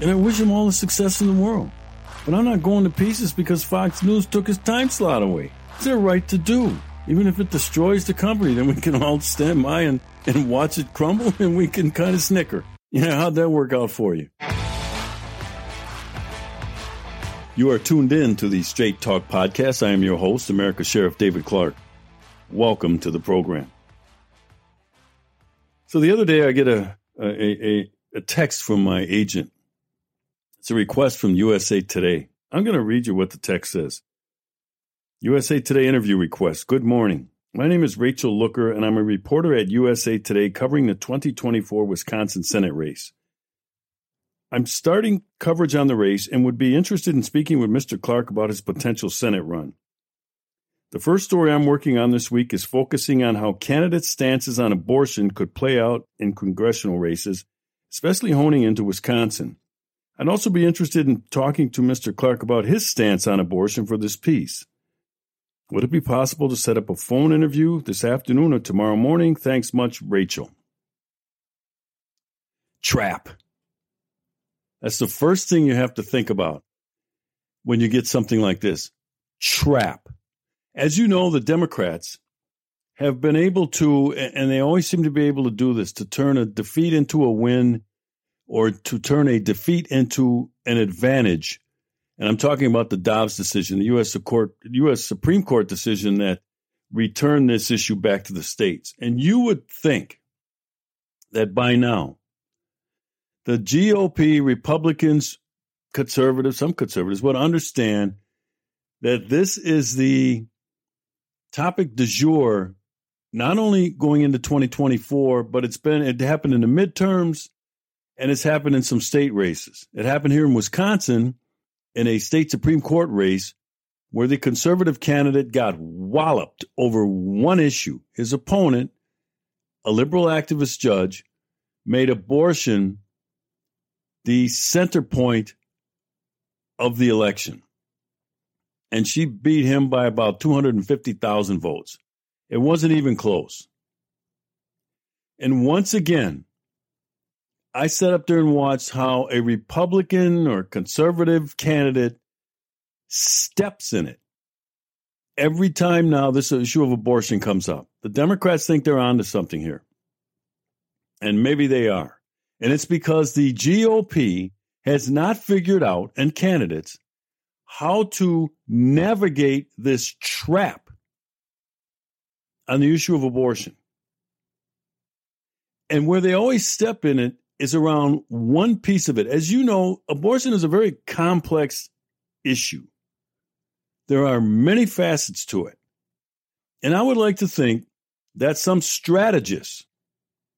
And I wish him all the success in the world. But I'm not going to pieces because Fox News took his time slot away. It's their right to do. Even if it destroys the company, then we can all stand by and, and watch it crumble and we can kind of snicker. You know, how'd that work out for you? You are tuned in to the Straight Talk Podcast. I am your host, America Sheriff David Clarke. Welcome to the program. So the other day, I get a, a, a, a text from my agent. It's a request from USA Today. I'm going to read you what the text says. USA Today interview request. Good morning. My name is Rachel Looker, and I'm a reporter at USA Today covering the 2024 Wisconsin Senate race. I'm starting coverage on the race and would be interested in speaking with Mr. Clarke about his potential Senate run. The first story I'm working on this week is focusing on how candidates' stances on abortion could play out in congressional races, especially honing into Wisconsin. I'd also be interested in talking to Mr. Clarke about his stance on abortion for this piece. Would it be possible to set up a phone interview this afternoon or tomorrow morning? Thanks much, Rachel. Trap. That's the first thing you have to think about when you get something like this. Trap. As you know, the Democrats have been able to, and they always seem to be able to do this, to turn a defeat into a win or to turn a defeat into an advantage. And I'm talking about the Dobbs decision, the U.S. Court, U.S. Supreme Court decision that returned this issue back to the states. And you would think that by now, the GOP, Republicans, conservatives, some conservatives would understand that this is the topic du jour, not only going into 2024, but it's been, it happened in the midterms and it's happened in some state races. It happened here in Wisconsin in a state Supreme Court race where the conservative candidate got walloped over one issue. His opponent, a liberal activist judge, made abortion the center point of the election and she beat him by about 250,000 votes. It wasn't even close. And once again, I sat up there and watched how a Republican or conservative candidate steps in it. Every time now this issue of abortion comes up, the Democrats think they're onto something here. And maybe they are. And it's because the GOP has not figured out, and candidates how to navigate this trap on the issue of abortion. And where they always step in it is around one piece of it. As you know, abortion is a very complex issue. There are many facets to it. And I would like to think that some strategists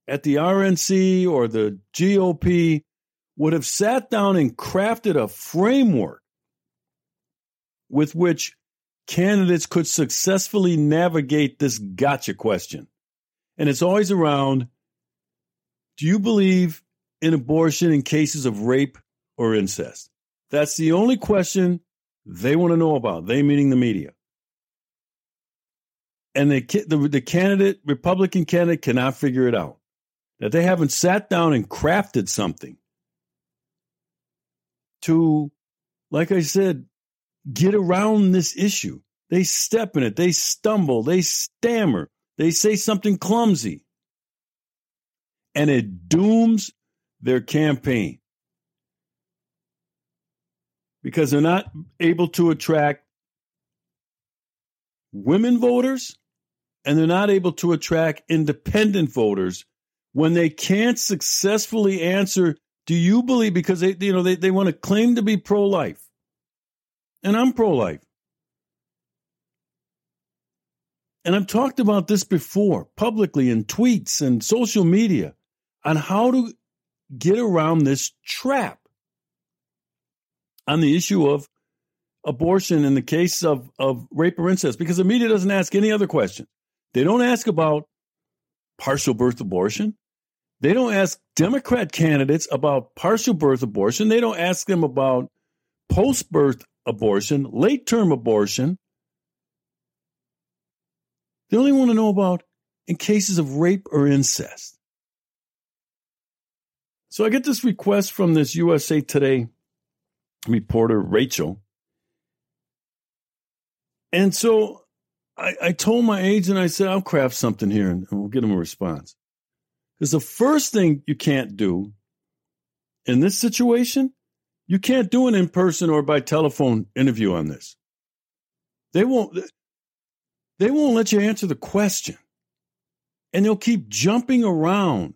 at the RNC or the GOP would have sat down and crafted a framework with which candidates could successfully navigate this gotcha question. And it's always around do you believe in abortion in cases of rape or incest? That's the only question they want to know about, they meaning the media. And the, the, the candidate, Republican candidate, cannot figure it out. That they haven't sat down and crafted something to, like I said, get around this issue. They step in it, they stumble, they stammer, they say something clumsy, and it dooms their campaign. Because they're not able to attract women voters and they're not able to attract independent voters. When they can't successfully answer do you believe because they you know they, they want to claim to be pro-life. And I'm pro life. And I've talked about this before publicly in tweets and social media on how to get around this trap on the issue of abortion in the case of, of rape or incest because the media doesn't ask any other question. They don't ask about partial birth abortion. They don't ask Democrat candidates about partial birth abortion. They don't ask them about post birth abortion, late term abortion. They only want to know about in cases of rape or incest. So I get this request from this USA Today reporter, Rachel. And so I, I told my agent, I said, I'll craft something here and, we'll get him a response. Because the first thing you can't do in this situation, you can't do an in person or by telephone interview on this. They won't they won't let you answer the question. And they'll keep jumping around,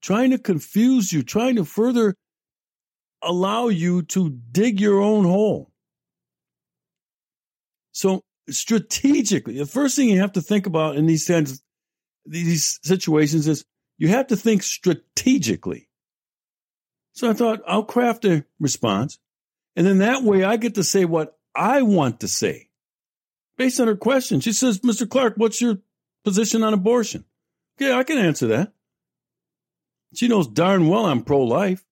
trying to confuse you, trying to further allow you to dig your own hole. So strategically, the first thing you have to think about in these kinds these situations is you have to think strategically. So I thought I'll craft a response. And then that way I get to say what I want to say based on her question. She says, Mr. Clarke, what's your position on abortion? Yeah, I can answer that. She knows darn well I'm pro life.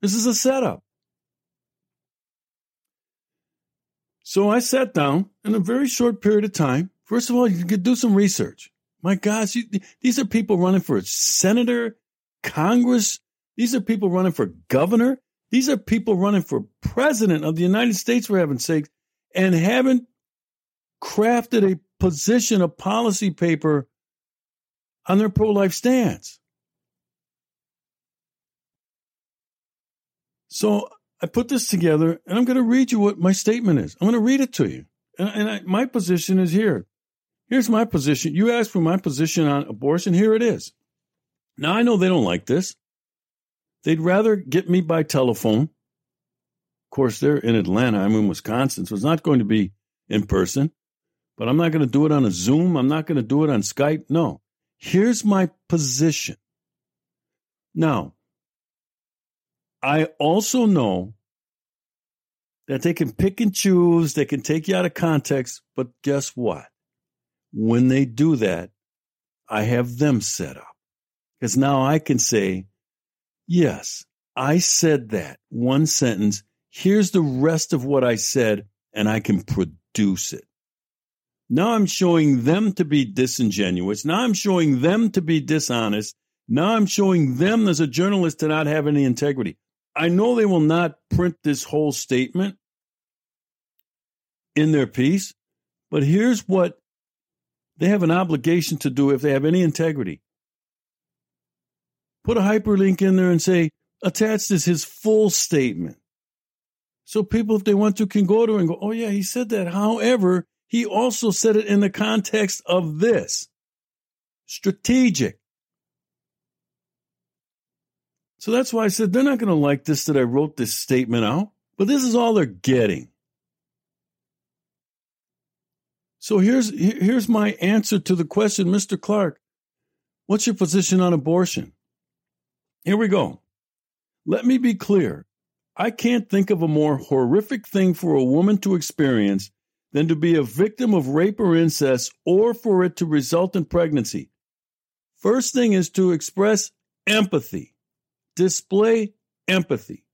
This is a setup. So I sat down in a very short period of time. First of all, you could do some research. My gosh, you, these are people running for senator, Congress. These are people running for governor. These are people running for president of the United States, for heaven's sake, and haven't crafted a position, a policy paper on their pro life stance. So I put this together and I'm going to read you what my statement is. I'm going to read it to you. And, and I, my position is here. Here's my position. You asked for my position on abortion. Here it is. Now I know they don't like this. They'd rather get me by telephone. Of course, they're in Atlanta. I'm in Wisconsin, so it's not going to be in person. But I'm not going to do it on a Zoom. I'm not going to do it on Skype. No. Here's my position. Now, I also know that they can pick and choose, they can take you out of context, but guess what? When they do that, I have them set up. Because now I can say, yes, I said that one sentence. Here's the rest of what I said, and I can produce it. Now I'm showing them to be disingenuous. Now I'm showing them to be dishonest. Now I'm showing them as a journalist to not have any integrity. I know they will not print this whole statement in their piece, but here's what they have an obligation to do if they have any integrity. Put a hyperlink in there and say, attached is his full statement. So people, if they want to, can go to and go, oh, yeah, he said that. However, he also said it in the context of this strategic. So that's why I said they're not going to like this that I wrote this statement out, but this is all they're getting. So here's here's my answer to the question, Mr. Clarke. What's your position on abortion? Here we go. Let me be clear. I can't think of a more horrific thing for a woman to experience than to be a victim of rape or incest or for it to result in pregnancy. First thing is to express empathy display empathy.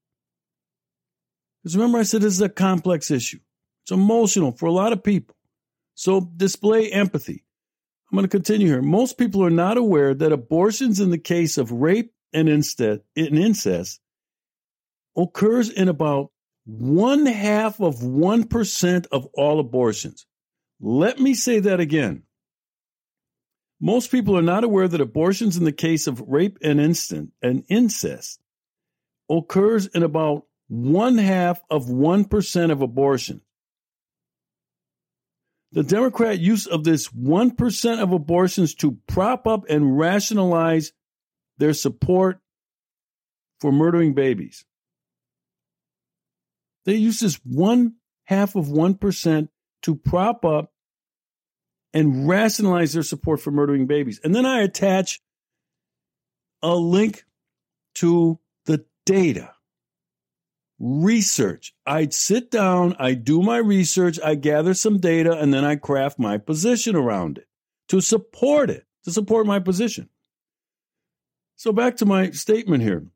Because remember, I said this is a complex issue, it's emotional for a lot of people. So display empathy. I'm going to continue here. Most people are not aware that abortions in the case of rape and incest occurs in about one half of 1% of all abortions. Let me say that again. Most people are not aware that abortions in the case of rape and instant and incest occurs in about one half of 1% of abortion. The Democrat use of this 1% of abortions to prop up and rationalize their support for murdering babies. They use this one half of 1% to prop up and rationalize their support for murdering babies. And then I attach a link to the data. Research. I'd sit down, I do my research, I gather some data, and then I craft my position around it to support it, to support my position. So back to my statement here.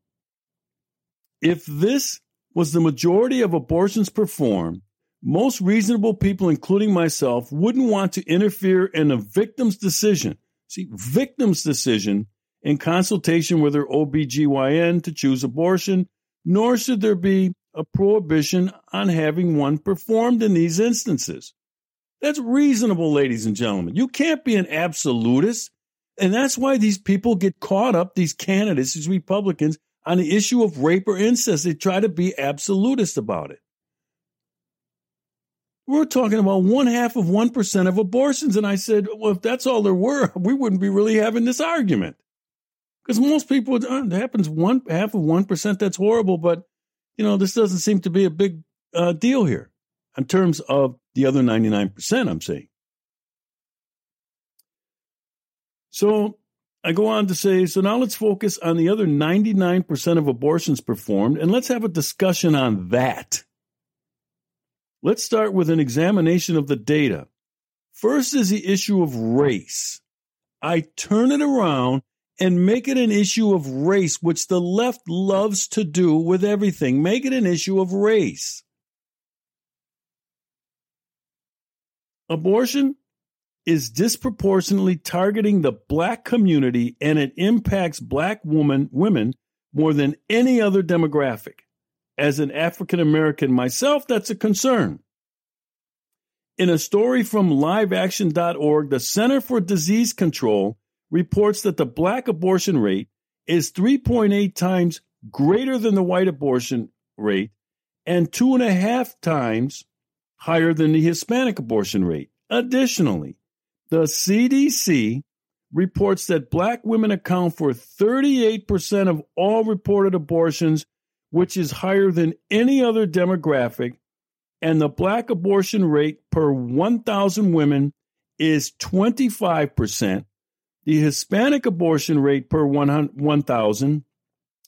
If this was the majority of abortions performed, most reasonable people, including myself, wouldn't want to interfere in a victim's decision. See, victim's decision in consultation with their OBGYN to choose abortion, nor should there be a prohibition on having one performed in these instances. That's reasonable, ladies and gentlemen. You can't be an absolutist. And that's why these people get caught up, these candidates, these Republicans, on the issue of rape or incest. They try to be absolutist about it. We're talking about one half of 1% of abortions. And I said, well, if that's all there were, we wouldn't be really having this argument. Because most people, it happens one half of 1%. That's horrible. But, you know, this doesn't seem to be a big uh, deal here in terms of the other 99%, I'm saying. So I go on to say, so now let's focus on the other 99% of abortions performed and let's have a discussion on that. Let's start with an examination of the data. First is the issue of race. I turn it around and make it an issue of race, which the left loves to do with everything. Make it an issue of race. Abortion is disproportionately targeting the black community and it impacts black woman, women more than any other demographic. As an African American myself, that's a concern. In a story from liveaction.org, the Center for Disease Control reports that the black abortion rate is 3.8 times greater than the white abortion rate and two and a half times higher than the Hispanic abortion rate. Additionally, the CDC reports that black women account for 38% of all reported abortions, which is higher than any other demographic, and the black abortion rate per 1,000 women is 25%. The Hispanic abortion rate per 1,000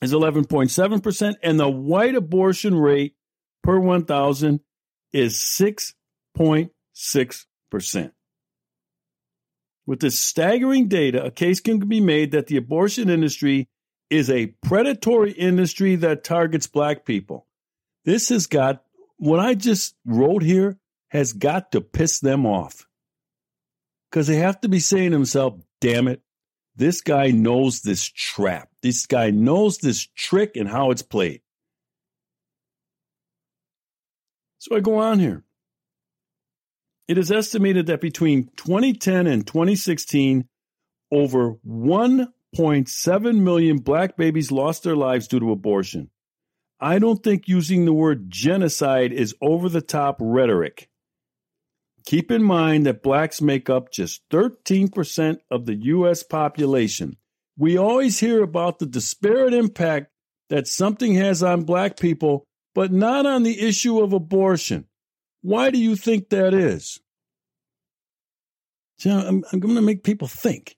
is 11.7%, and the white abortion rate per 1,000 is 6.6%. With this staggering data, a case can be made that the abortion industry is a predatory industry that targets black people. This has got what I just wrote here has got to piss them off. Because they have to be saying to themselves, damn it, this guy knows this trap. This guy knows this trick and how it's played. So I go on here. It is estimated that between 2010 and 2016, over 1.7 million black babies lost their lives due to abortion. I don't think using the word genocide is over the top rhetoric. Keep in mind that blacks make up just 13% of the U.S. population. We always hear about the disparate impact that something has on black people but not on the issue of abortion. Why do you think that is? So I'm, I'm going to make people think.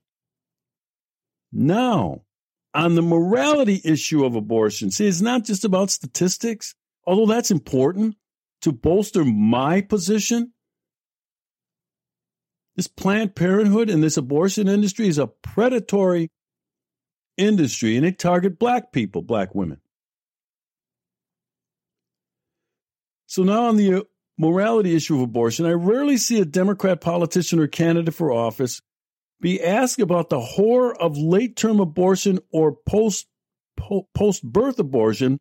Now, on the morality issue of abortion, see, it's not just about statistics, although that's important to bolster my position. This Planned Parenthood and this abortion industry is a predatory industry and they target black people, black women. So now on the uh, morality issue of abortion, I rarely see a Democrat politician or candidate for office be asked about the horror of late term abortion or post post birth abortion,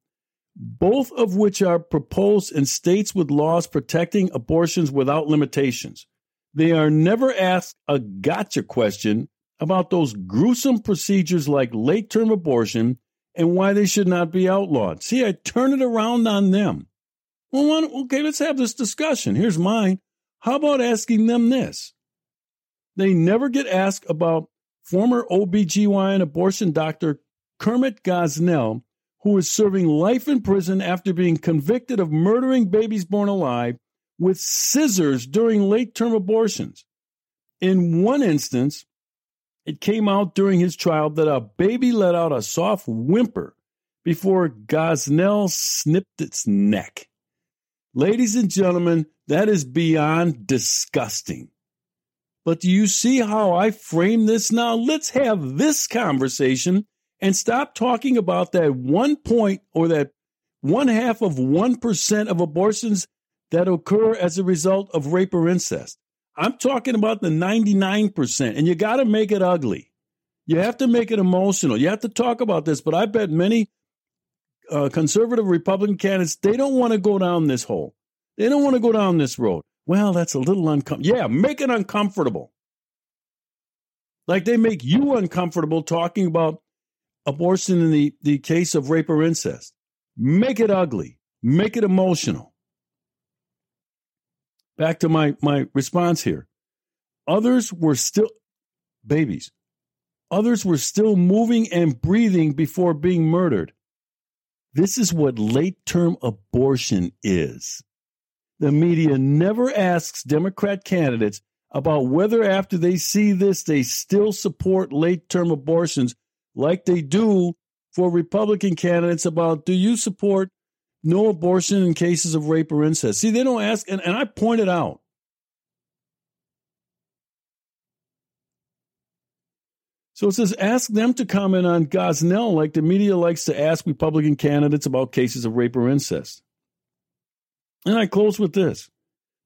both of which are proposed in states with laws protecting abortions without limitations. They are never asked a gotcha question about those gruesome procedures like late term abortion and why they should not be outlawed. See, I turn it around on them. Well, okay, let's have this discussion. Here's mine. How about asking them this? They never get asked about former OBGYN abortion doctor Kermit Gosnell, who is serving life in prison after being convicted of murdering babies born alive with scissors during late term abortions. In one instance, it came out during his trial that a baby let out a soft whimper before Gosnell snipped its neck. Ladies and gentlemen, that is beyond disgusting. But do you see how I frame this now? Let's have this conversation and stop talking about that one point or that one half of 1% of abortions that occur as a result of rape or incest. I'm talking about the 99%, and you got to make it ugly. You have to make it emotional. You have to talk about this. But I bet many uh, conservative Republican candidates they don't want to go down this hole. They don't want to go down this road. Well, that's a little uncomfortable. Yeah, make it uncomfortable. Like they make you uncomfortable talking about abortion in the, the case of rape or incest. Make it ugly. Make it emotional. Back to my, my response here. Others were still babies. Others were still moving and breathing before being murdered. This is what late term abortion is. The media never asks Democrat candidates about whether after they see this, they still support late term abortions like they do for Republican candidates about do you support no abortion in cases of rape or incest? See, they don't ask, and, and I pointed out. So it says, ask them to comment on Gosnell like the media likes to ask Republican candidates about cases of rape or incest. And I close with this.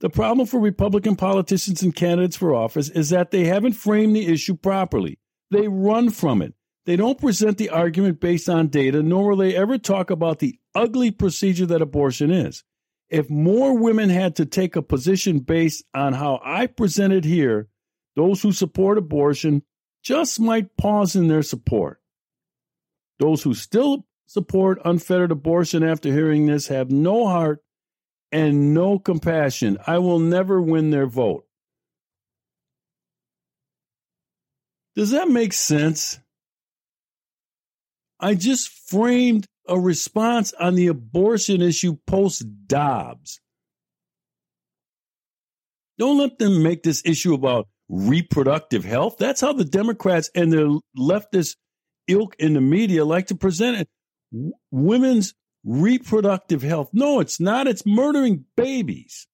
The problem for Republican politicians and candidates for office is that they haven't framed the issue properly. They run from it. They don't present the argument based on data, nor will they ever talk about the ugly procedure that abortion is. If more women had to take a position based on how I presented here, those who support abortion just might pause in their support. Those who still support unfettered abortion after hearing this have no heart and no compassion. I will never win their vote. Does that make sense? I just framed a response on the abortion issue post Dobbs. Don't let them make this issue about reproductive health. That's how the Democrats and their leftist ilk in the media like to present it. W- women's reproductive health. No, it's not. It's murdering babies.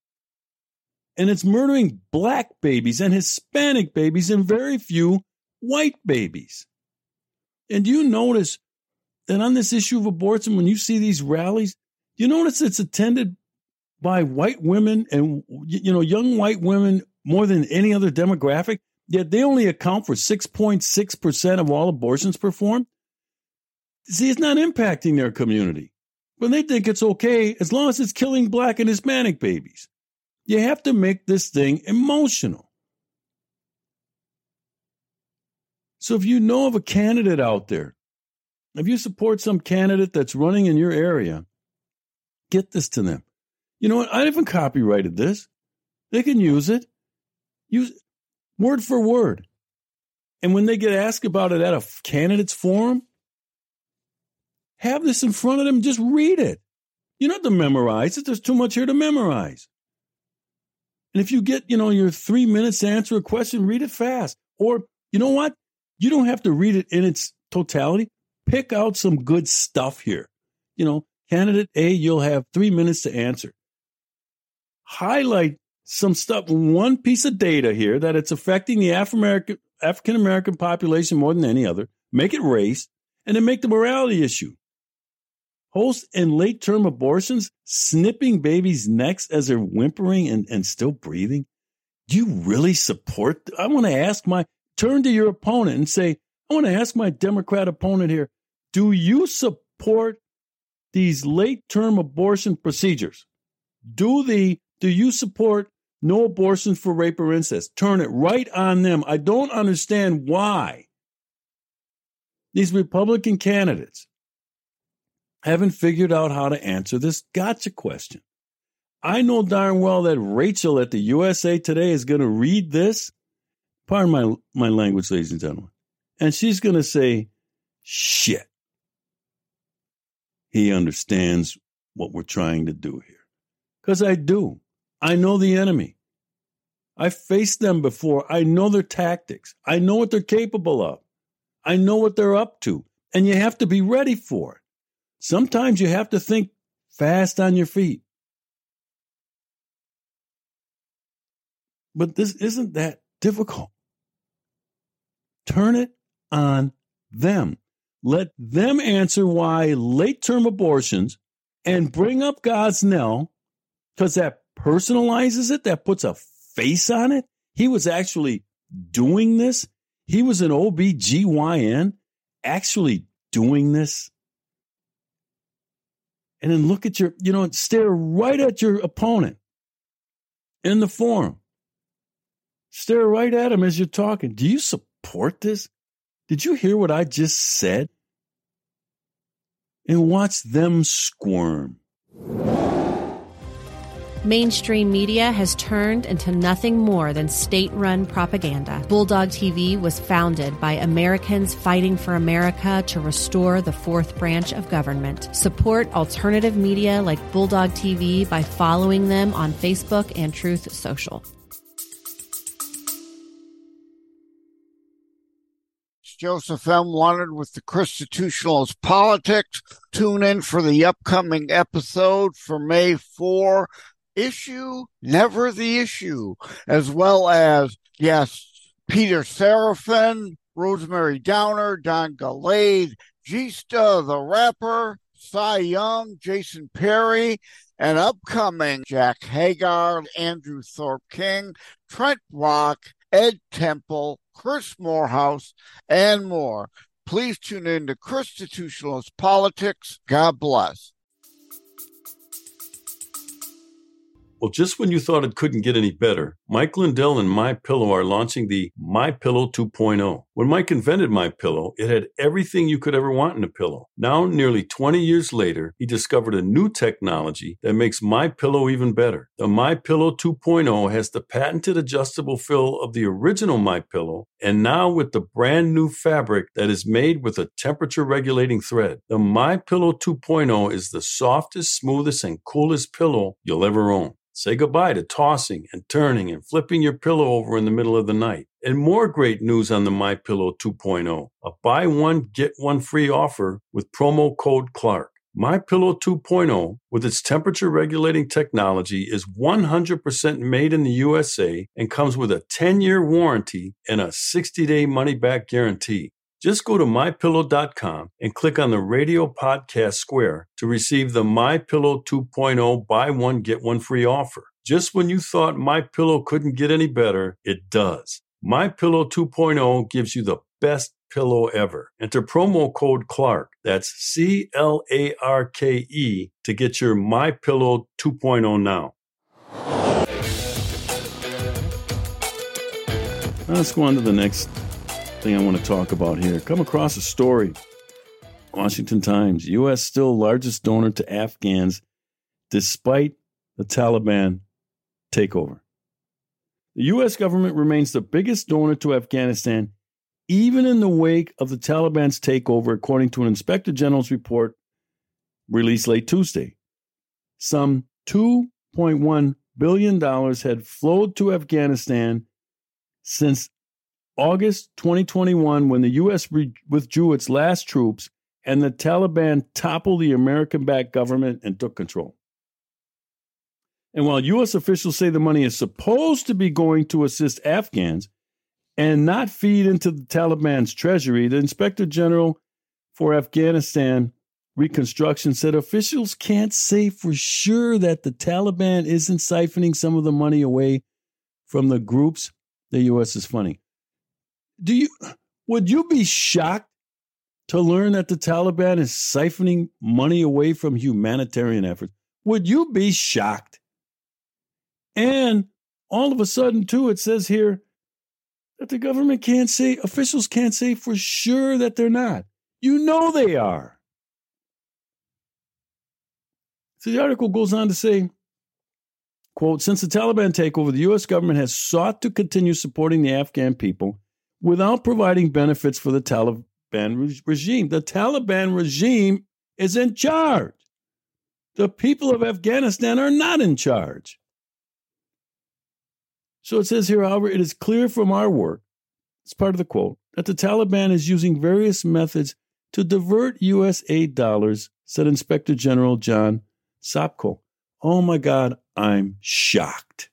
And it's murdering black babies and Hispanic babies and very few white babies. And you notice that on this issue of abortion, when you see these rallies, do you notice it's attended by white women and you know young white women more than any other demographic. Yet they only account for 6.6% of all abortions performed. See, it's not impacting their community but they think it's okay as long as it's killing black and Hispanic babies. You have to make this thing emotional. So if you know of a candidate out there, if you support some candidate that's running in your area, get this to them. You know what? I haven't copyrighted this. They can use it. Use word for word. And when they get asked about it at a candidates forum, have this in front of them. Just read it. You don't have to memorize it. There's too much here to memorize. And if you get, you know, your three minutes to answer a question, read it fast. Or, you know what? You don't have to read it in its totality. Pick out some good stuff here. You know, candidate A, you'll have three minutes to answer. Highlight some stuff, one piece of data here that it's affecting the African American population more than any other. Make it race, and then make the morality issue host and late term abortions, snipping babies' necks as they're whimpering and, and still breathing? Do you really support? I want to ask my, turn to your opponent and say, I want to ask my Democrat opponent here, do you support these late term abortion procedures? Do the, do you support no abortions for rape or incest? Turn it right on them. I don't understand why these Republican candidates haven't figured out how to answer this gotcha question. I know darn well that Rachel at the USA Today is going to read this. Pardon my, my language, ladies and gentlemen. And she's going to say, shit. He understands what we're trying to do here. Because I do. I know the enemy. I've faced them before. I know their tactics. I know what they're capable of. I know what they're up to. And you have to be ready for it. Sometimes you have to think fast on your feet. But this isn't that difficult. Turn it on them. Let them answer why late term abortions and bring up Gosnell because that personalizes it, that puts a face on it. He was actually doing this. He was an OBGYN actually doing this. And then look at your, you know, stare right at your opponent in the forum. Stare right at him as you're talking. Do you support this? Did you hear what I just said? And watch them squirm. Mainstream media has turned into nothing more than state run propaganda. Bulldog TV was founded by Americans fighting for America to restore the fourth branch of government. Support alternative media like Bulldog TV by following them on Facebook and Truth Social. Joseph M. Wanted with the Constitutionalist Politics. Tune in for the upcoming episode for May 4 issue, never the issue, as well as, yes, Peter Seraphin, Rosemary Downer, Don Galade, Gista the rapper, Cy Young, Jason Perry, and upcoming Jack Hagar, Andrew Thorpe King, Trent Rock, Ed Temple, Chris Morehouse, and more. Please tune in to Constitutionalist Politics. God bless. Well, just when you thought it couldn't get any better, Mike Lindell and My Pillow are launching the My Pillow 2.0. When Mike invented My Pillow, it had everything you could ever want in a pillow. Now, nearly 20 years later, he discovered a new technology that makes My Pillow even better. The My Pillow 2.0 has the patented adjustable fill of the original My Pillow, and now with the brand new fabric that is made with a temperature regulating thread. The My Pillow 2.0 is the softest, smoothest, and coolest pillow you'll ever own. Say goodbye to tossing and turning flipping your pillow over in the middle of the night. And more great news on the My Pillow 2.0. A buy one get one free offer with promo code Clarke. My Pillow 2.0 with its temperature regulating technology is 100% made in the USA and comes with a 10-year warranty and a 60-day money back guarantee. Just go to mypillow.com and click on the radio podcast square to receive the My Pillow 2.0 buy one get one free offer. Just when you thought My Pillow couldn't get any better, it does. My Pillow 2.0 gives you the best pillow ever. Enter promo code Clarke. That's C L A R K E to get your My Pillow 2.0 now. Let's go on to the next thing I want to talk about here. Come across a story. Washington Times, U.S. still largest donor to Afghans despite the Taliban takeover. The U.S. government remains the biggest donor to Afghanistan, even in the wake of the Taliban's takeover, according to an inspector general's report released late Tuesday. Some $2.1 billion had flowed to Afghanistan since August 2021, when the U.S. Re- withdrew its last troops and the Taliban toppled the American backed government and took control. And while U.S. officials say the money is supposed to be going to assist Afghans and not feed into the Taliban's treasury, the inspector general for Afghanistan reconstruction said officials can't say for sure that the Taliban isn't siphoning some of the money away from the groups the U.S. is funding do you would you be shocked to learn that the Taliban is siphoning money away from humanitarian efforts? Would you be shocked? And all of a sudden, too, it says here that the government can't say, officials can't say for sure that they're not. You know they are. So the article goes on to say, quote, since the Taliban takeover, the U.S. government has sought to continue supporting the Afghan people without providing benefits for the Taliban re- regime. The Taliban regime is in charge. The people of Afghanistan are not in charge. So it says here, however, it is clear from our work, it's part of the quote, that the Taliban is using various methods to divert U.S. aid dollars, said Inspector General John Sopko. Oh my God, I'm shocked.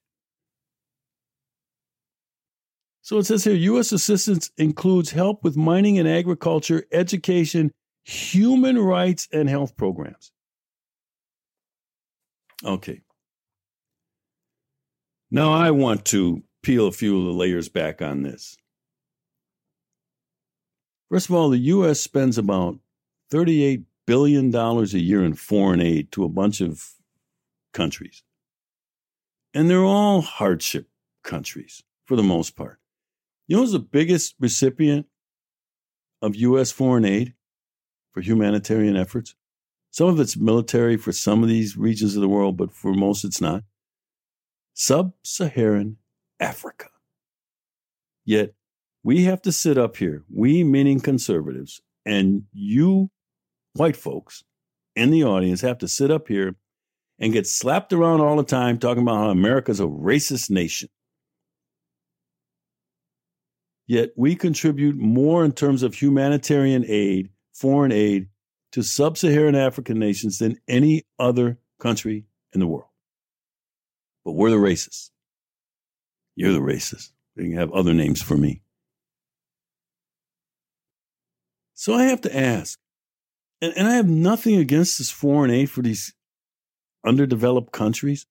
So it says here U.S. assistance includes help with mining and agriculture, education, human rights, and health programs. Okay. Now I want to peel a few of the layers back on this. First of all, the U.S. spends about $38 billion a year in foreign aid to a bunch of countries. And they're all hardship countries for the most part. You know who's the biggest recipient of U.S. foreign aid for humanitarian efforts? Some of it's military for some of these regions of the world, but for most it's not. Sub Saharan Africa. Yet we have to sit up here, we meaning conservatives, and you white folks in the audience have to sit up here and get slapped around all the time talking about how America's a racist nation. Yet we contribute more in terms of humanitarian aid, foreign aid, to sub Saharan African nations than any other country in the world. But we're the racists. You're the racist. You can have other names for me. So I have to ask, and, and I have nothing against this foreign aid for these underdeveloped countries.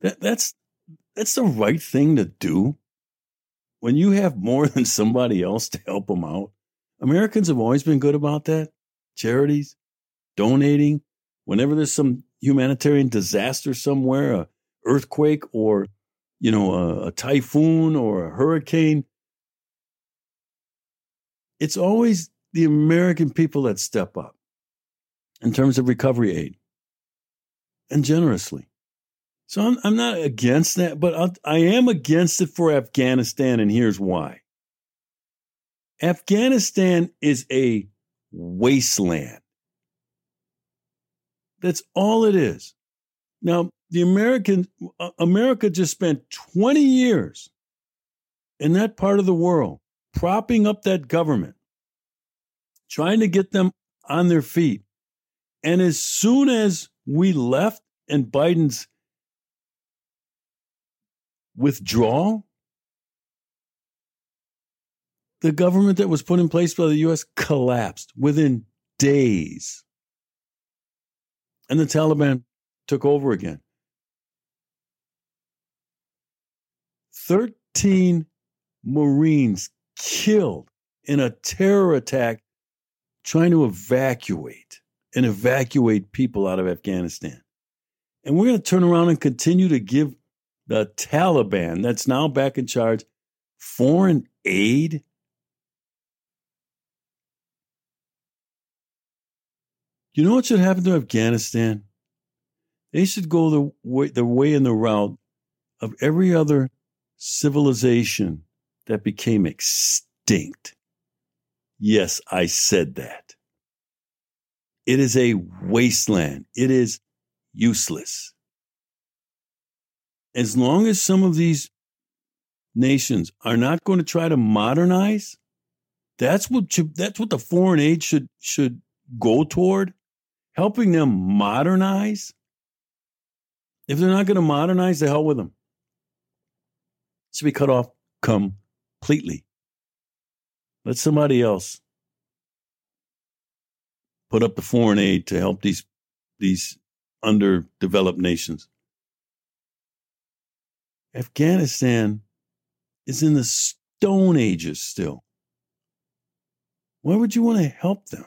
That, that's that's the right thing to do. When you have more than somebody else to help them out, Americans have always been good about that. Charities, donating, whenever there's some humanitarian disaster somewhere, a earthquake or you know a, a typhoon or a hurricane, it's always the American people that step up in terms of recovery aid and generously. So I'm, I'm not against that, but I'll, I am against it for Afghanistan, and here's why. Afghanistan is a wasteland. That's all it is. Now, the American uh, America just spent 20 years in that part of the world propping up that government, trying to get them on their feet. And as soon as we left and Biden's withdrawal, the government that was put in place by the U.S. collapsed within days. And the Taliban took over again. 13 Marines killed in a terror attack trying to evacuate and evacuate people out of Afghanistan. And we're going to turn around and continue to give the Taliban, that's now back in charge, foreign aid. You know what should happen to Afghanistan? They should go the way, the way and the route of every other civilization that became extinct. Yes, I said that. It is a wasteland. It is useless. As long as some of these nations are not going to try to modernize, that's what that's what the foreign aid should should go toward, helping them modernize. If they're not going to modernize, the hell with them. It should be cut off completely. Let somebody else put up the foreign aid to help these these underdeveloped nations. Afghanistan is in the stone ages still. Why would you want to help them?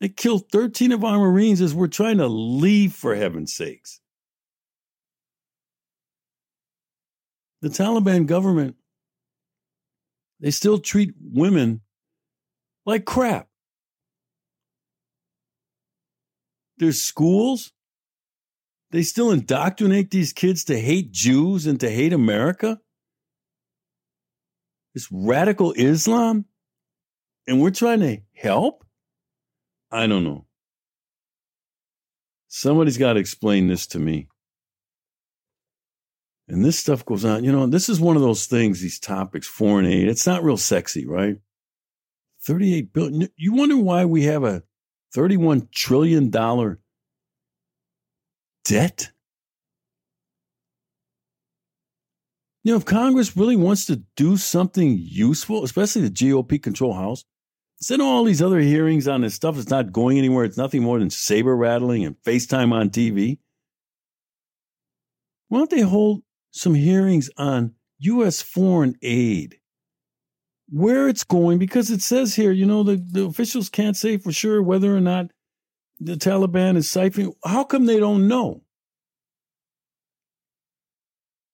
They killed 13 of our Marines as we're trying to leave, for heaven's sakes. The Taliban government, they still treat women like crap. There's schools. They still indoctrinate these kids to hate Jews and to hate America. This radical Islam. And we're trying to help? I don't know. Somebody's got to explain this to me. And this stuff goes on. You know, this is one of those things, these topics, foreign aid. It's not real sexy, right? 38 billion. You wonder why we have a $31 trillion debt? You know, if Congress really wants to do something useful, especially the GOP control House, instead of all these other hearings on this stuff that's not going anywhere, it's nothing more than saber rattling and FaceTime on TV. Why don't they hold some hearings on U.S. foreign aid? where it's going because it says here, you know, the, the officials can't say for sure whether or not the Taliban is siphoning. How come they don't know?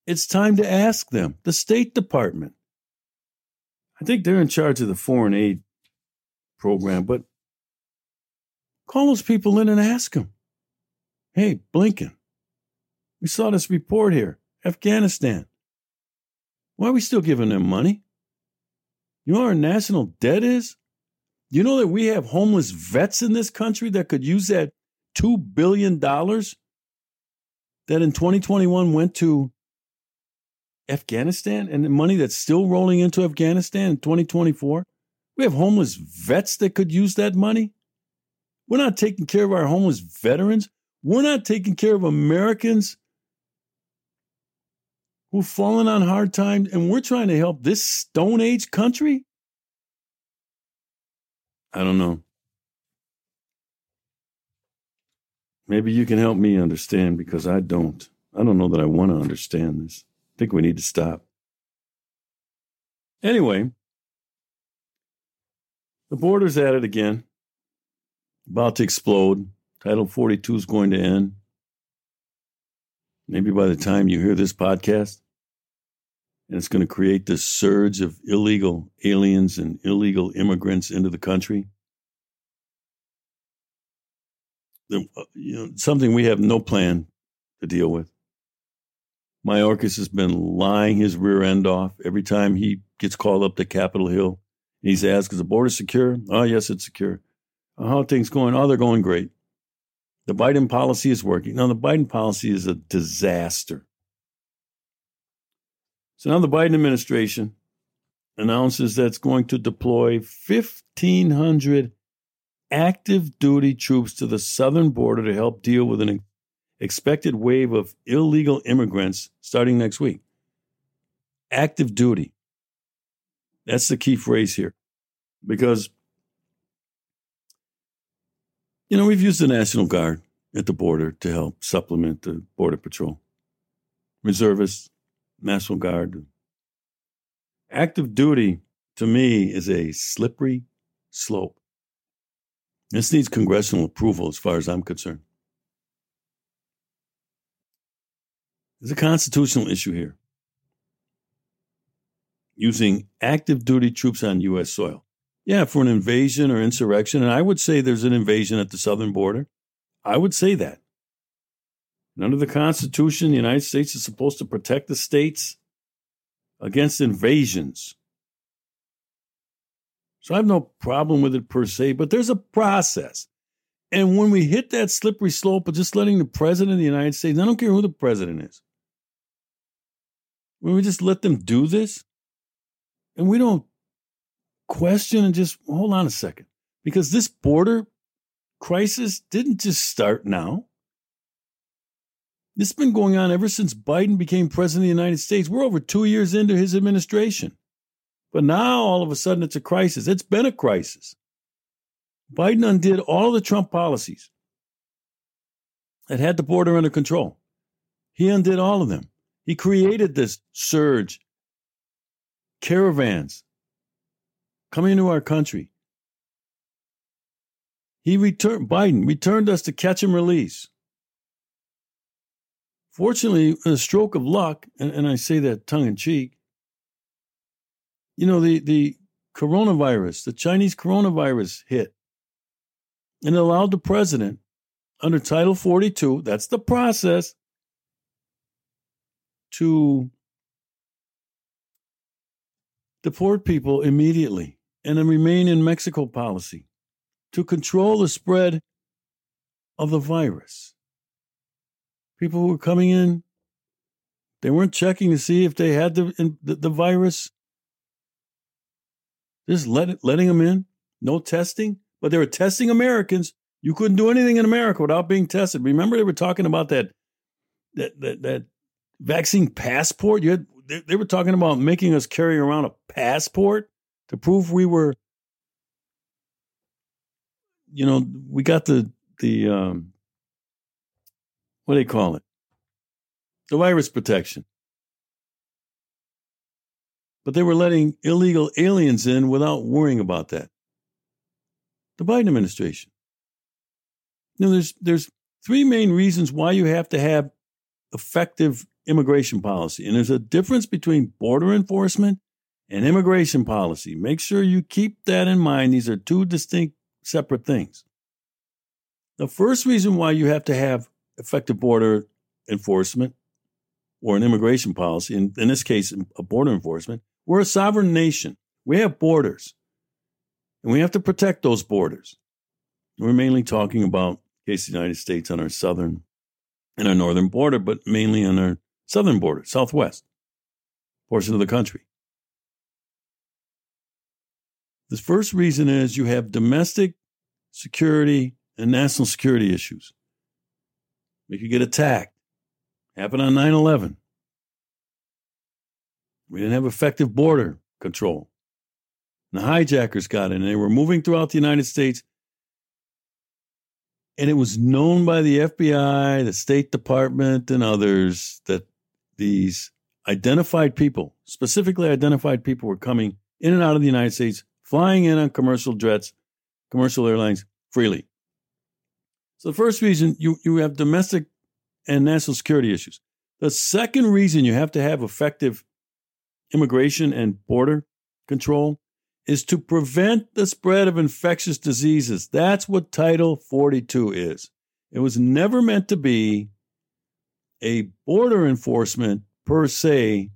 It's time to ask them, the State Department. I think they're in charge of the foreign aid program, but call those people in and ask them. Hey, Blinken, we saw this report here, Afghanistan. Why are we still giving them money? You know what our national debt is? You know that we have homeless vets in this country that could use that $2 billion that in 2021 went to Afghanistan and the money that's still rolling into Afghanistan in 2024? We have homeless vets that could use that money. We're not taking care of our homeless veterans. We're not taking care of Americans who've fallen on hard times, and we're trying to help this Stone Age country? I don't know. Maybe you can help me understand because I don't. I don't know that I want to understand this. I think we need to stop. Anyway, the border's at it again. About to explode. Title 42 is going to end. Maybe by the time you hear this podcast, and it's going to create this surge of illegal aliens and illegal immigrants into the country. The, uh, you know, something we have no plan to deal with. Mayorkas has been lying his rear end off every time he gets called up to Capitol Hill. He's asked, "Is the border secure?" Oh, yes, it's secure. How are things going? Oh, they're going great. The Biden policy is working. Now, the Biden policy is a disaster. So now the Biden administration announces that it's going to deploy 1,500 active duty troops to the southern border to help deal with an expected wave of illegal immigrants starting next week. Active duty. That's the key phrase here. Because you know, we've used the National Guard at the border to help supplement the Border Patrol. Reservists, National Guard. Active duty, to me, is a slippery slope. This needs congressional approval as far as I'm concerned. There's a constitutional issue here. Using active duty troops on U.S. soil. Yeah, for an invasion or insurrection. And I would say there's an invasion at the southern border. I would say that. And under the Constitution, the United States is supposed to protect the states against invasions. So I have no problem with it per se, but there's a process. And when we hit that slippery slope of just letting the president of the United States, I don't care who the president is, when we just let them do this, and we don't question and just hold on a second. Because this border crisis didn't just start now. This has been going on ever since Biden became president of the United States. We're over two years into his administration. But now all of a sudden it's a crisis. It's been a crisis. Biden undid all of the Trump policies that had the border under control. He undid all of them. He created this surge, caravans, coming into our country. He returned, Biden returned us to catch and release. Fortunately, a stroke of luck, and, and I say that tongue in cheek, you know, the, the coronavirus, the Chinese coronavirus hit and allowed the president under Title 42, that's the process, to deport people immediately and a remain in Mexico policy to control the spread of the virus. People were coming in, they weren't checking to see if they had the, the, the virus. Just let letting them in, no testing, but they were testing Americans. You couldn't do anything in America without being tested. Remember, they were talking about that that that, that vaccine passport. You had they, they were talking about making us carry around a passport to prove we were you know we got the the um what do they call it the virus protection but they were letting illegal aliens in without worrying about that. The Biden administration. You know, there's there's three main reasons why you have to have effective immigration policy. And there's a difference between border enforcement and immigration policy. Make sure you keep that in mind. These are two distinct, separate things. The first reason why you have to have effective border enforcement or an immigration policy, in, in this case, a border enforcement, we're a sovereign nation. We have borders, and we have to protect those borders. We're mainly talking about case the United States on our southern and our northern border, but mainly on our southern border, southwest portion of the country. The first reason is you have domestic security and national security issues. We could get attacked. Happened on 9 11. We didn't have effective border control. And the hijackers got in and they were moving throughout the United States. And it was known by the FBI, the State Department, and others that these identified people, specifically identified people, were coming in and out of the United States, flying in on commercial jets, commercial airlines freely. So the first reason you, you have domestic and national security issues. The second reason you have to have effective immigration and border control is to prevent the spread of infectious diseases. That's what Title 42 is. It was never meant to be a border enforcement per se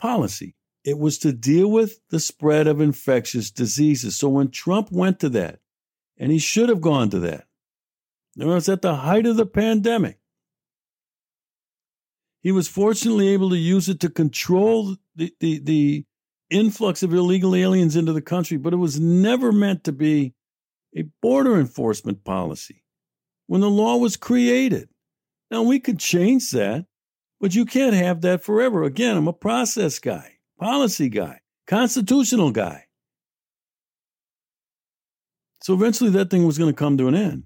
policy. It was to deal with the spread of infectious diseases. So when Trump went to that, and he should have gone to that, it was at the height of the pandemic. He was fortunately able to use it to control the, the, the influx of illegal aliens into the country, but it was never meant to be a border enforcement policy when the law was created. Now, we could change that, but you can't have that forever. Again, I'm a process guy, policy guy, constitutional guy. So eventually that thing was going to come to an end.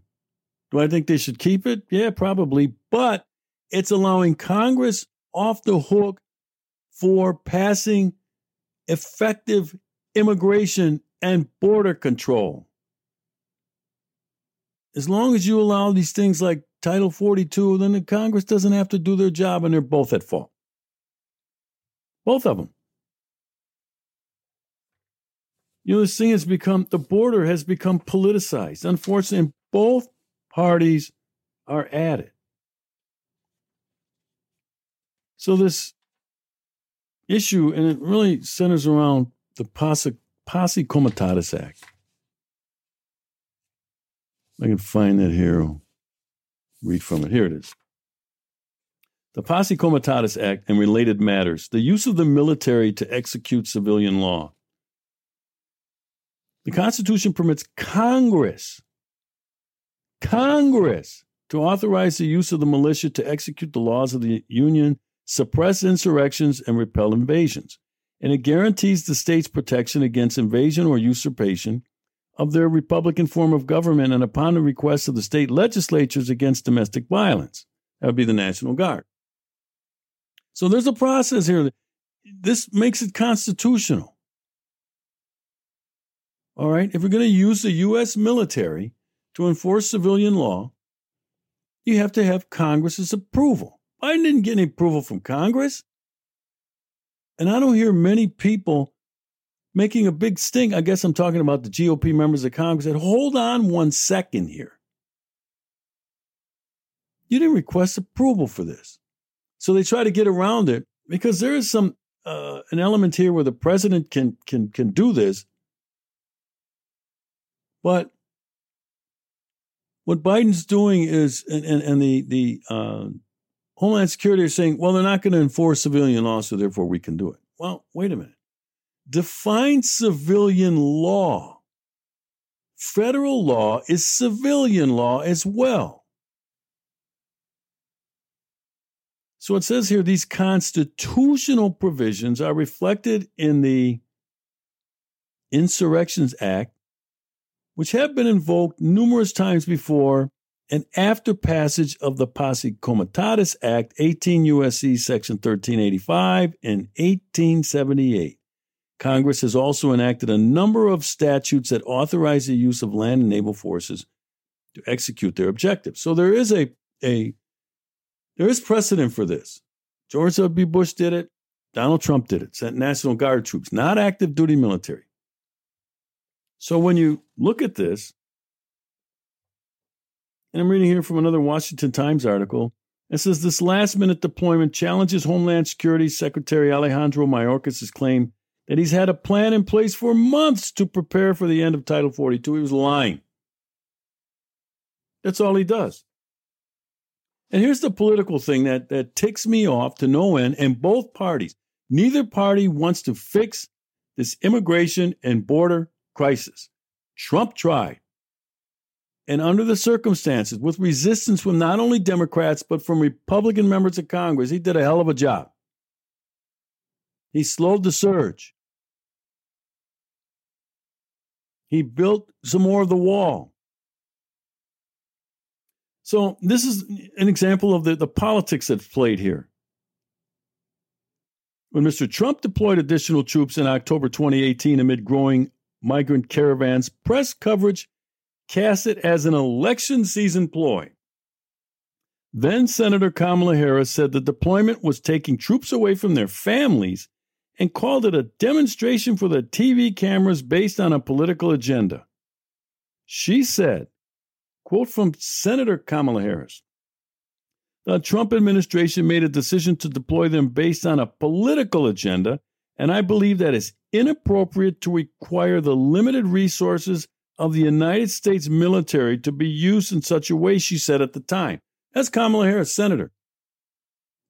Do I think they should keep it? Yeah, probably. But it's allowing Congress off the hook for passing effective immigration and border control. As long as you allow these things like Title 42, then the Congress doesn't have to do their job and they're both at fault. Both of them. You know, this thing has become, the border has become politicized. Unfortunately, both parties are at it. So this issue, and it really centers around the Posse, Posse Comitatus Act. I can find that here. Read from it. Here it is. The Posse Comitatus Act and related matters, the use of the military to execute civilian law. The Constitution permits Congress, Congress, to authorize the use of the militia to execute the laws of the Union suppress insurrections, and repel invasions. And it guarantees the state's protection against invasion or usurpation of their Republican form of government and upon the request of the state legislatures against domestic violence. That would be the National Guard. So there's a process here. This makes it constitutional. All right. If we're going to use the U.S. military to enforce civilian law, you have to have Congress's approval. Biden didn't get any approval from Congress. And I don't hear many people making a big stink. I guess I'm talking about the GOP members of Congress that hold on one second here. You didn't request approval for this. So they try to get around it because there is some uh, an element here where the president can can can do this. But what Biden's doing is, and, and, and the the uh, Homeland Security are saying, well, they're not going to enforce civilian law, so therefore we can do it. Well, wait a minute. Define civilian law. Federal law is civilian law as well. So it says here these constitutional provisions are reflected in the Insurrections Act, which have been invoked numerous times before and after passage of the Posse Comitatus Act, 18 U.S.C. Section 1385 in 1878. Congress has also enacted a number of statutes that authorize the use of land and naval forces to execute their objectives. So there is a, a there is precedent for this. George W. Bush did it. Donald Trump did it. Sent National Guard troops, not active duty military. So when you look at this, and I'm reading here from another Washington Times article. It says this last minute deployment challenges Homeland Security Secretary Alejandro Mayorkas' claim that he's had a plan in place for months to prepare for the end of Title 42. He was lying. That's all he does. And here's the political thing that, that ticks me off to no end, and both parties, neither party wants to fix this immigration and border crisis. Trump tried. And under the circumstances, with resistance from not only Democrats, but from Republican members of Congress, he did a hell of a job. He slowed the surge. He built some more of the wall. So, this is an example of the, the politics that's played here. When Mr. Trump deployed additional troops in October 2018 amid growing migrant caravans, press coverage cast it as an election season ploy. Then Senator Kamala Harris said the deployment was taking troops away from their families and called it a demonstration for the TV cameras based on a political agenda. She said, quote from Senator Kamala Harris, the Trump administration made a decision to deploy them based on a political agenda, and I believe that is inappropriate to require the limited resources of the United States military to be used in such a way, she said at the time. That's Kamala Harris, senator.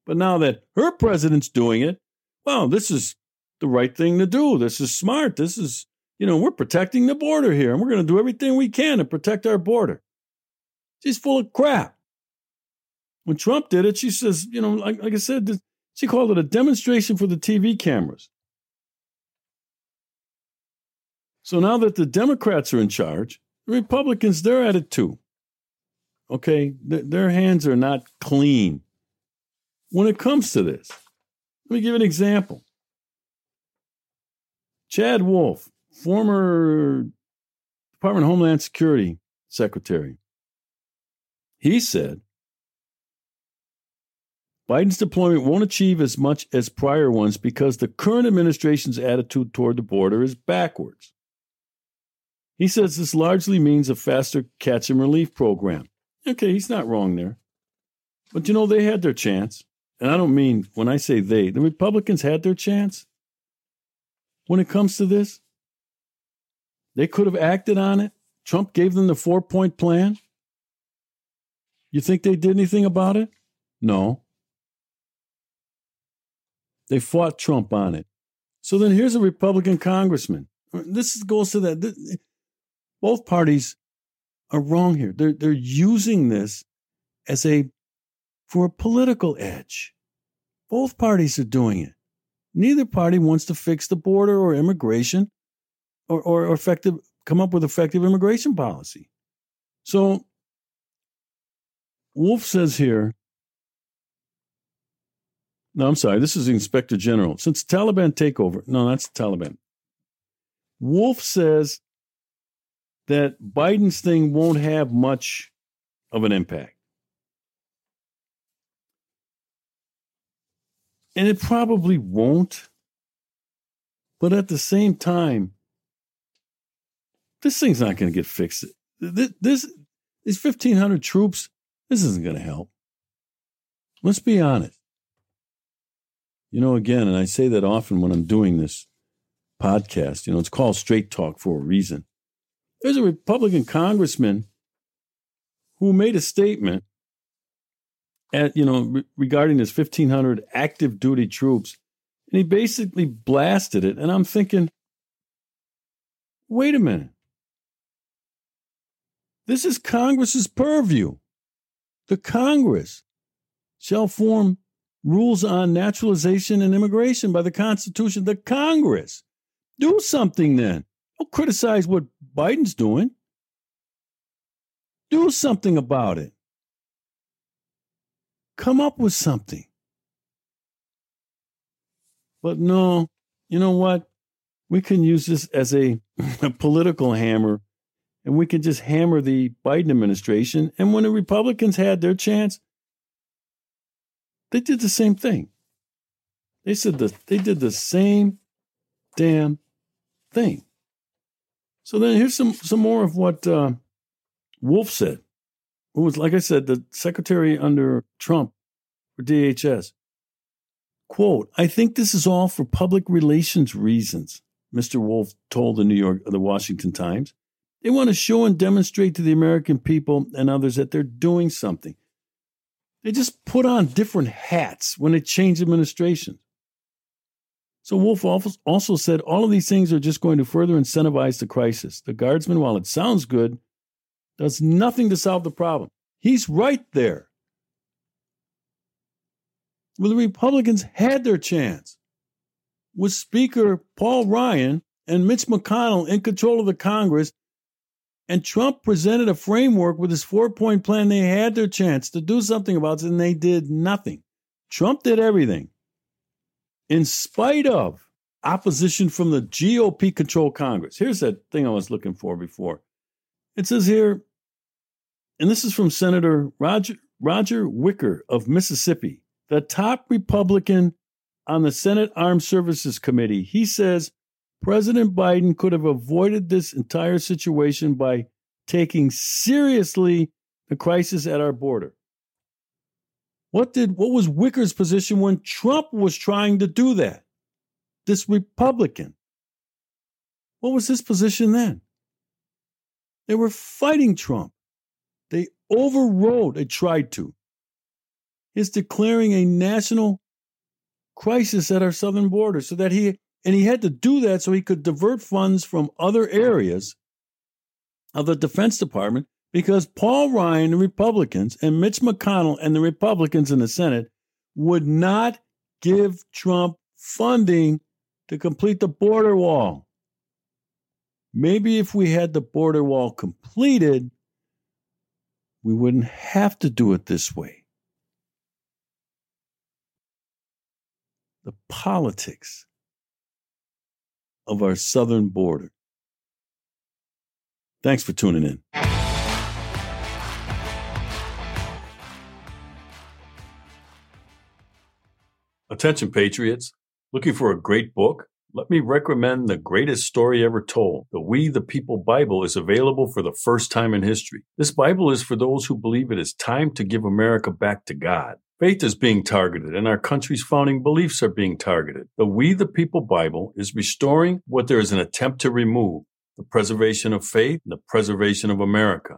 But now that her president's doing it, well, this is the right thing to do. This is smart. This is, you know, we're protecting the border here and we're going to do everything we can to protect our border. She's full of crap. When Trump did it, she says, you know, like, like I said, she called it a demonstration for the TV cameras. So now that the Democrats are in charge, the Republicans, they're at it too. Okay, Th- their hands are not clean when it comes to this. Let me give an example. Chad Wolf, former Department of Homeland Security Secretary, he said Biden's deployment won't achieve as much as prior ones because the current administration's attitude toward the border is backwards. He says this largely means a faster catch and relief program. Okay, he's not wrong there. But you know, they had their chance. And I don't mean when I say they, the Republicans had their chance. When it comes to this, they could have acted on it. Trump gave them the four point plan. You think they did anything about it? No. They fought Trump on it. So then here's a Republican congressman. This goes to that both parties are wrong here. They're they're using this as a for a political edge. Both parties are doing it. Neither party wants to fix the border or immigration or, or, effective come up with effective immigration policy. So Wolf says here, no, I'm sorry, this is the Inspector General. Since Taliban takeover, no, that's Taliban. Wolf says that Biden's thing won't have much of an impact. And it probably won't. But at the same time, this thing's not going to get fixed. This, this, these 1,500 troops, this isn't going to help. Let's be honest. You know, again, and I say that often when I'm doing this podcast, you know, it's called Straight Talk for a reason. There's a Republican congressman who made a statement at, you know, re- regarding his 1,500 active duty troops, and he basically blasted it. And I'm thinking, wait a minute. This is Congress's purview. The Congress shall form rules on naturalization and immigration by the Constitution. The Congress. Do something then. Don't criticize what Biden's doing. Do something about it. Come up with something. But no, you know what? We can use this as a, a political hammer and we can just hammer the Biden administration. And when the Republicans had their chance, they did the same thing. They said that they did the same damn thing. So then here's some some more of what uh, Wolf said, who was, like I said, the secretary under Trump for DHS. Quote, I think this is all for public relations reasons, Mr. Wolf told the New York the Washington Times. They want to show and demonstrate to the American people and others that they're doing something. They just put on different hats when they change administrations. So Wolf also said all of these things are just going to further incentivize the crisis. The guardsman, while it sounds good, does nothing to solve the problem. He's right there. Well, the Republicans had their chance. With Speaker Paul Ryan and Mitch McConnell in control of the Congress, and Trump presented a framework with his four point plan. They had their chance to do something about it, and they did nothing. Trump did everything. In spite of opposition from the GOP controlled Congress. Here's that thing I was looking for before. It says here, and this is from Senator Roger, Roger Wicker of Mississippi, the top Republican on the Senate Armed Services Committee. He says President Biden could have avoided this entire situation by taking seriously the crisis at our border. What did what was Wicker's position when Trump was trying to do that? This Republican. What was his position then? They were fighting Trump. They overrode, they tried to, his declaring a national crisis at our southern border so that he and he had to do that so he could divert funds from other areas of the Defense Department because Paul Ryan, the Republicans, and Mitch McConnell and the Republicans in the Senate would not give Trump funding to complete the border wall. Maybe if we had the border wall completed, we wouldn't have to do it this way. The politics of our southern border. Thanks for tuning in. Attention, Patriots. Looking for a great book? Let me recommend the greatest story ever told. The We the People Bible is available for the first time in history. This Bible is for those who believe it is time to give America back to God. Faith is being targeted, and our country's founding beliefs are being targeted. The We the People Bible is restoring what there is an attempt to remove the preservation of faith and the preservation of America.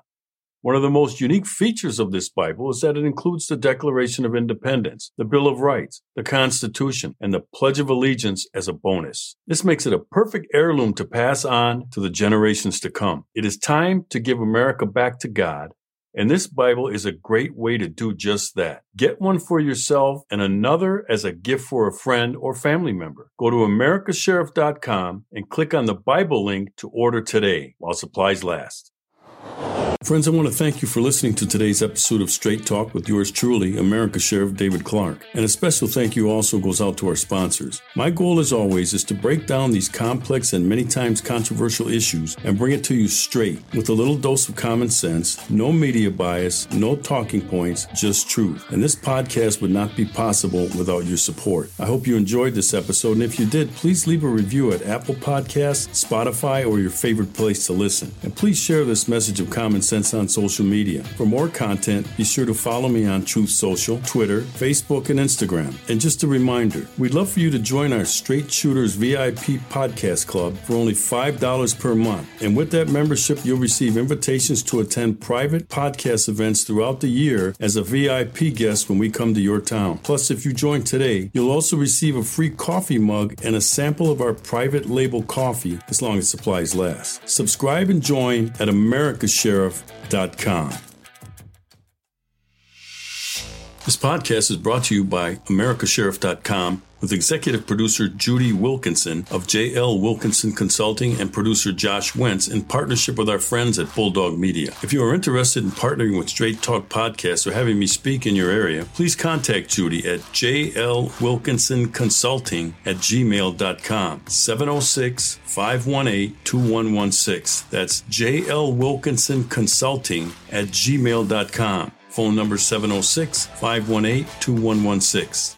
One of the most unique features of this Bible is that it includes the Declaration of Independence, the Bill of Rights, the Constitution, and the Pledge of Allegiance as a bonus. This makes it a perfect heirloom to pass on to the generations to come. It is time to give America back to God and this Bible is a great way to do just that. Get one for yourself and another as a gift for a friend or family member. Go to americasheriff.com and click on the Bible link to order today while supplies last. Friends, I want to thank you for listening to today's episode of Straight Talk with yours truly, America Sheriff David Clarke. And a special thank you also goes out to our sponsors. My goal, as always, is to break down these complex and many times controversial issues and bring it to you straight with a little dose of common sense, no media bias, no talking points, just truth. And this podcast would not be possible without your support. I hope you enjoyed this episode, and if you did, please leave a review at Apple Podcasts, Spotify, or your favorite place to listen. And please share this message of common sense on social media. For more content, be sure to follow me on Truth Social, Twitter, Facebook, and Instagram. And just a reminder, we'd love for you to join our Straight Shooters VIP podcast club for only $5 per month. And with that membership, you'll receive invitations to attend private podcast events throughout the year as a VIP guest when we come to your town. Plus, if you join today, you'll also receive a free coffee mug and a sample of our private label coffee as long as supplies last. Subscribe and join at America's Sheriff This podcast is brought to you by AmericaSheriff.com with executive producer Judy Wilkinson of JL Wilkinson Consulting and producer Josh Wentz in partnership with our friends at Bulldog Media. If you are interested in partnering with Straight Talk Podcasts or having me speak in your area, please contact Judy at JL Wilkinson Consulting at gmail.com 706 518 2116. That's JL Wilkinson Consulting at gmail.com. Phone number 706 518 2116.